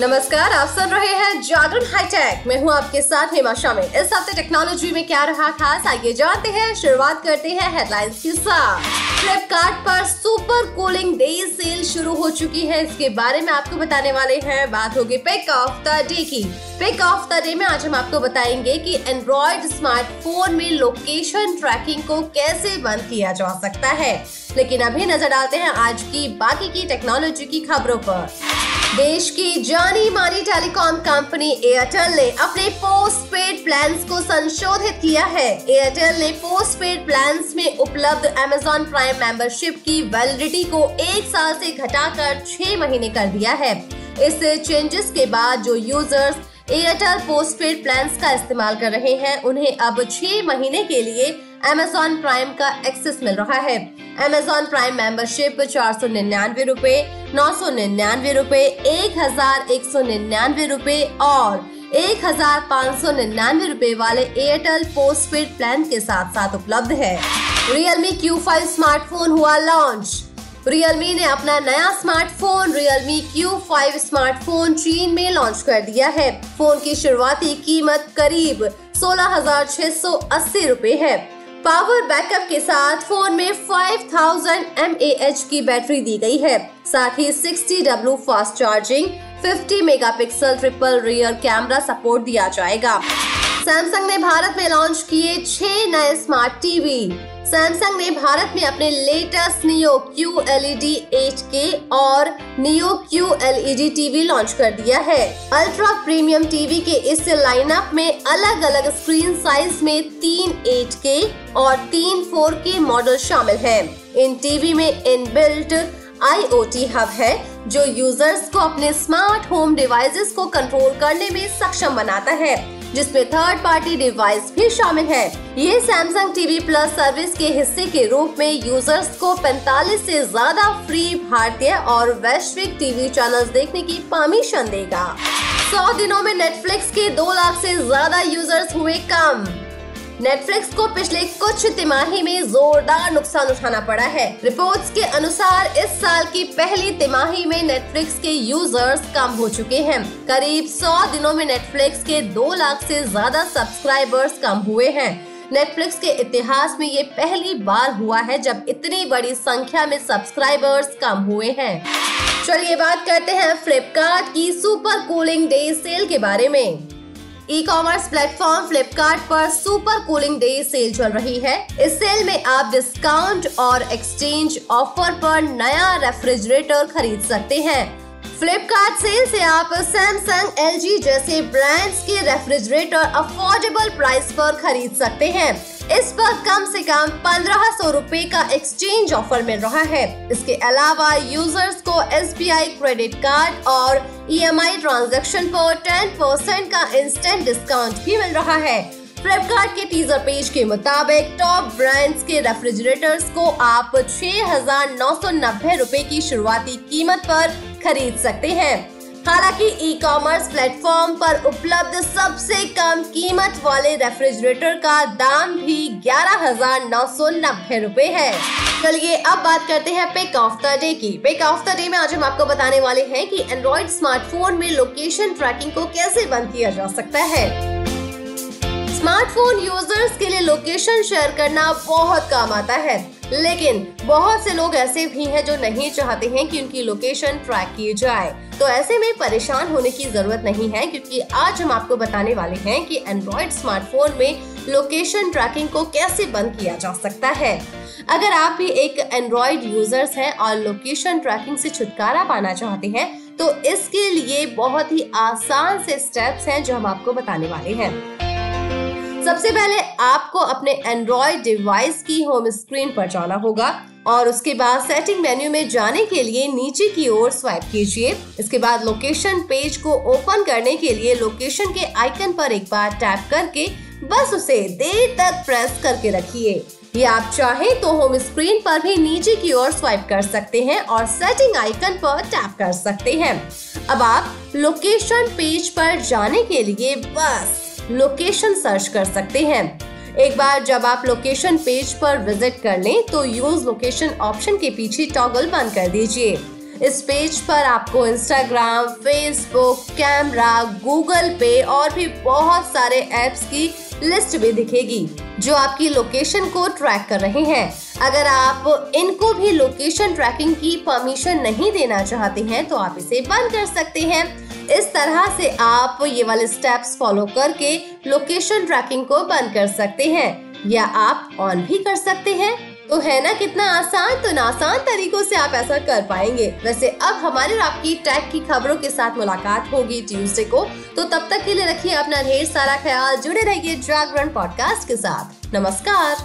नमस्कार, आप सुन रहे हैं जागरण हाईटेक। मैं हूँ आपके साथ हेमा शामिल। इस हफ़्ते टेक्नोलॉजी में क्या रहा खास, आइए जानते हैं। शुरुआत करते हैं हेडलाइंस के साथ फ्लिपकार्ट पर सुपर कूलिंग डे सेल शुरू हो चुकी है। इसके बारे में आपको बताने वाले हैं। बात होगी पिक ऑफ़ द डे की। पिक ऑफ़ द डे में आज हम आपको बताएँगे कि एंड्रॉइड स्मार्टफ़ोन में लोकेशन ट्रैकिंग को कैसे बंद किया जा सकता है। लेकिन अभी नज़र डालते हैं आज की बाकी की टेक्नोलॉजी की खबरों पर। देश की जानी मानी टेलीकॉम कंपनी एयरटेल ने अपने पोस्ट पेड प्लान को संशोधित किया है। एयरटेल ने पोस्ट पेड प्लान में उपलब्ध अमेजॉन प्राइम मेंबरशिप की वैलिडिटी को एक साल से घटाकर छह महीने कर दिया है। इस चेंजेस के बाद जो users Airtel postpaid plan का इस्तेमाल कर रहे हैं, उन्हें अब छह महीने के लिए अमेजॉन प्राइम का एक्सेस मिल रहा है। अमेजॉन प्राइम मेंबरशिप चार सौ निन्यानवे रूपए, नौ सौ निन्यानवे रूपए, एक हज़ार एक सौ निन्यानवे रूपए और एक हज़ार पाँच सौ निन्यानवे रूपए वाले एयरटेल पोस्ट पेड प्लान के साथ साथ उपलब्ध है। रियलमी Q5 स्मार्टफ़ोन हुआ लॉन्च रियलमी ने अपना नया स्मार्टफ़ोन रियलमी Q5 स्मार्टफ़ोन चीन में लॉन्च कर दिया है। फ़ोन की शुरुआती कीमत करीब सोलह हज़ार छह सौ अस्सी रूपए है। पावर बैकअप के साथ फ़ोन में 5000 थाउज़ेंड की बैटरी दी गई है। साथ ही 60 W fast charging 50 megapixel triple rear camera support दिया जाएगा। सैमसंग ने भारत में लॉन्च किए छह नए स्मार्ट टीवी सैमसंग ने भारत में अपने latest Neo Q L LED H के और Neo Q L LED TV launch कर दिया है अल्ट्रा प्रीमियम टीवी के इस लाइनअप में अलग अलग स्क्रीन साइज़ में तीन एट के और तीन फोर के मॉडल शामिल हैं। इन टीवी में इनबिल्ट आईओटी हब है, जो यूज़र्स को अपने स्मार्ट होम डिवाइसेस को कंट्रोल करने में सक्षम बनाता है जिसमें थर्ड पार्टी डिवाइस भी शामिल है। ये सैमसंग टीवी प्लस सर्विस के हिस्से के रूप में यूज़र्स को 45 से ज़्यादा फ्री भारतीय और वैश्विक टीवी चैनल्स देखने की परमिशन देगा। सौ दिनों में नेटफ्लिक्स के दो लाख से ज़्यादा यूज़र्स हुए कम। नेटफ्लिक्स को पिछले कुछ तिमाही में जोरदार नुकसान उठाना पड़ा है। रिपोर्ट्स के अनुसार, इस साल की पहली तिमाही में नेटफ्लिक्स के यूज़र्स कम हो चुके हैं। करीब 100 दिनों में नेटफ्लिक्स के 2 लाख से ज़्यादा सब्सक्राइबर्स कम हुए हैं। नेटफ्लिक्स के इतिहास में ये पहली बार हुआ है जब इतनी बड़ी संख्या में सब्सक्राइबर्स कम हुए हैं। चलिए बात करते हैं फ्लिपकार्ट की सुपर कूलिंग डे सेल के बारे में। ई कॉमर्स प्लेटफॉर्म फ्लिपकार्ट पर सुपर कूलिंग डे सेल चल रही है। इस सेल में आप डिस्काउंट और एक्सचेंज ऑफ़र पर नया रेफ्रिजरेटर खरीद सकते हैं। फ्लिपकार्ट सेल से आप सैमसंग एलजी जैसे ब्रांड्स के रेफ्रिजरेटर अफोर्डेबल प्राइस पर खरीद सकते हैं। इस पर कम से कम पंद्रह सौ रूपए का एक्सचेंज ऑफ़र मिल रहा है। इसके अलावा यूज़र्स को एस क्रेडिट कार्ड और ई ट्रांजेक्शन पर 10 परसेंट का इंस्टेंट डिस्काउंट भी मिल रहा है। फ्लिपकार्ट के टीजर पेज के मुताबिक टॉप ब्रांड्स के रेफ्रिजरेटर्स को आप छह हज़ार नौ सौ नब्बे रूपए की शुरुआती कीमत पर खरीद सकते हैं। हालाँकि ई कॉमर्स प्लेटफॉर्म पर उपलब्ध सबसे कम कीमत वाले रेफ्रिजरेटर का दाम भी ग्यारह हज़ार नौ सौ नब्बे रूपए है। चलिए अब बात करते हैं पिक ऑफ़ द डे की। पिक ऑफ़ द डे में आज हम आपको बताने वाले हैं कि एंड्रॉइड स्मार्टफ़ोन में लोकेशन ट्रैकिंग को कैसे बंद किया जा सकता है। स्मार्टफ़ोन यूज़र्स के लिए लोकेशन शेयर करना बहुत काम आता है। लेकिन बहुत से लोग ऐसे भी हैं जो नहीं चाहते हैं कि उनकी लोकेशन ट्रैक की जाए। तो ऐसे में परेशान होने की ज़रूरत नहीं है, क्योंकि आज हम आपको बताने वाले हैं कि एंड्रॉइड स्मार्टफ़ोन में लोकेशन ट्रैकिंग को कैसे बंद किया जा सकता है। अगर आप भी एक एंड्रॉइड यूज़र्स हैं और लोकेशन ट्रैकिंग से छुटकारा पाना चाहते हैं तो इसके लिए बहुत ही आसान से स्टेप्स हैं जो हम आपको बताने वाले हैं। सबसे पहले आपको अपने एंड्रॉइड डिवाइस की होम स्क्रीन पर जाना होगा और उसके बाद सेटिंग मेन्यू में जाने के लिए नीचे की ओर स्वाइप कीजिए। इसके बाद लोकेशन पेज को ओपन करने के लिए लोकेशन के आइकन पर एक बार टैप करके बस उसे देर तक प्रेस करके रखिए। या आप चाहें तो होम स्क्रीन पर भी नीचे की ओर स्वाइप कर सकते हैं और सेटिंग आइकन पर टैप कर सकते हैं। अब आप लोकेशन पेज पर जाने के लिए बस लोकेशन सर्च कर सकते हैं। एक बार जब आप लोकेशन पेज पर विज़िट कर लें तो यूज़ लोकेशन ऑप्शन के पीछे टॉगल बंद कर दीजिए। इस पेज पर आपको इंस्टाग्राम फेसबुक कैमरा गूगल पे और भी बहुत सारे एप्स की लिस्ट भी दिखेगी, जो आपकी लोकेशन को ट्रैक कर रहे हैं। अगर आप इनको भी लोकेशन ट्रैकिंग की परमिशन नहीं देना चाहते हैं तो आप इसे बंद कर सकते हैं। इस तरह से आप ये वाले स्टेप्स फॉलो करके लोकेशन ट्रैकिंग को बंद कर सकते हैं, या आप ऑन भी कर सकते हैं। तो है ना कितना आसान? तो आसान तरीकों से आप ऐसा कर पाएँगे। वैसे अब हमारे और आपकी टैग की खबरों के साथ मुलाकात होगी ट्यूसडे को। तो तब तक के लिए रखिए अपना ढेर सारा ख्याल, जुड़े रहिए जागरण पॉडकास्ट के साथ। नमस्कार।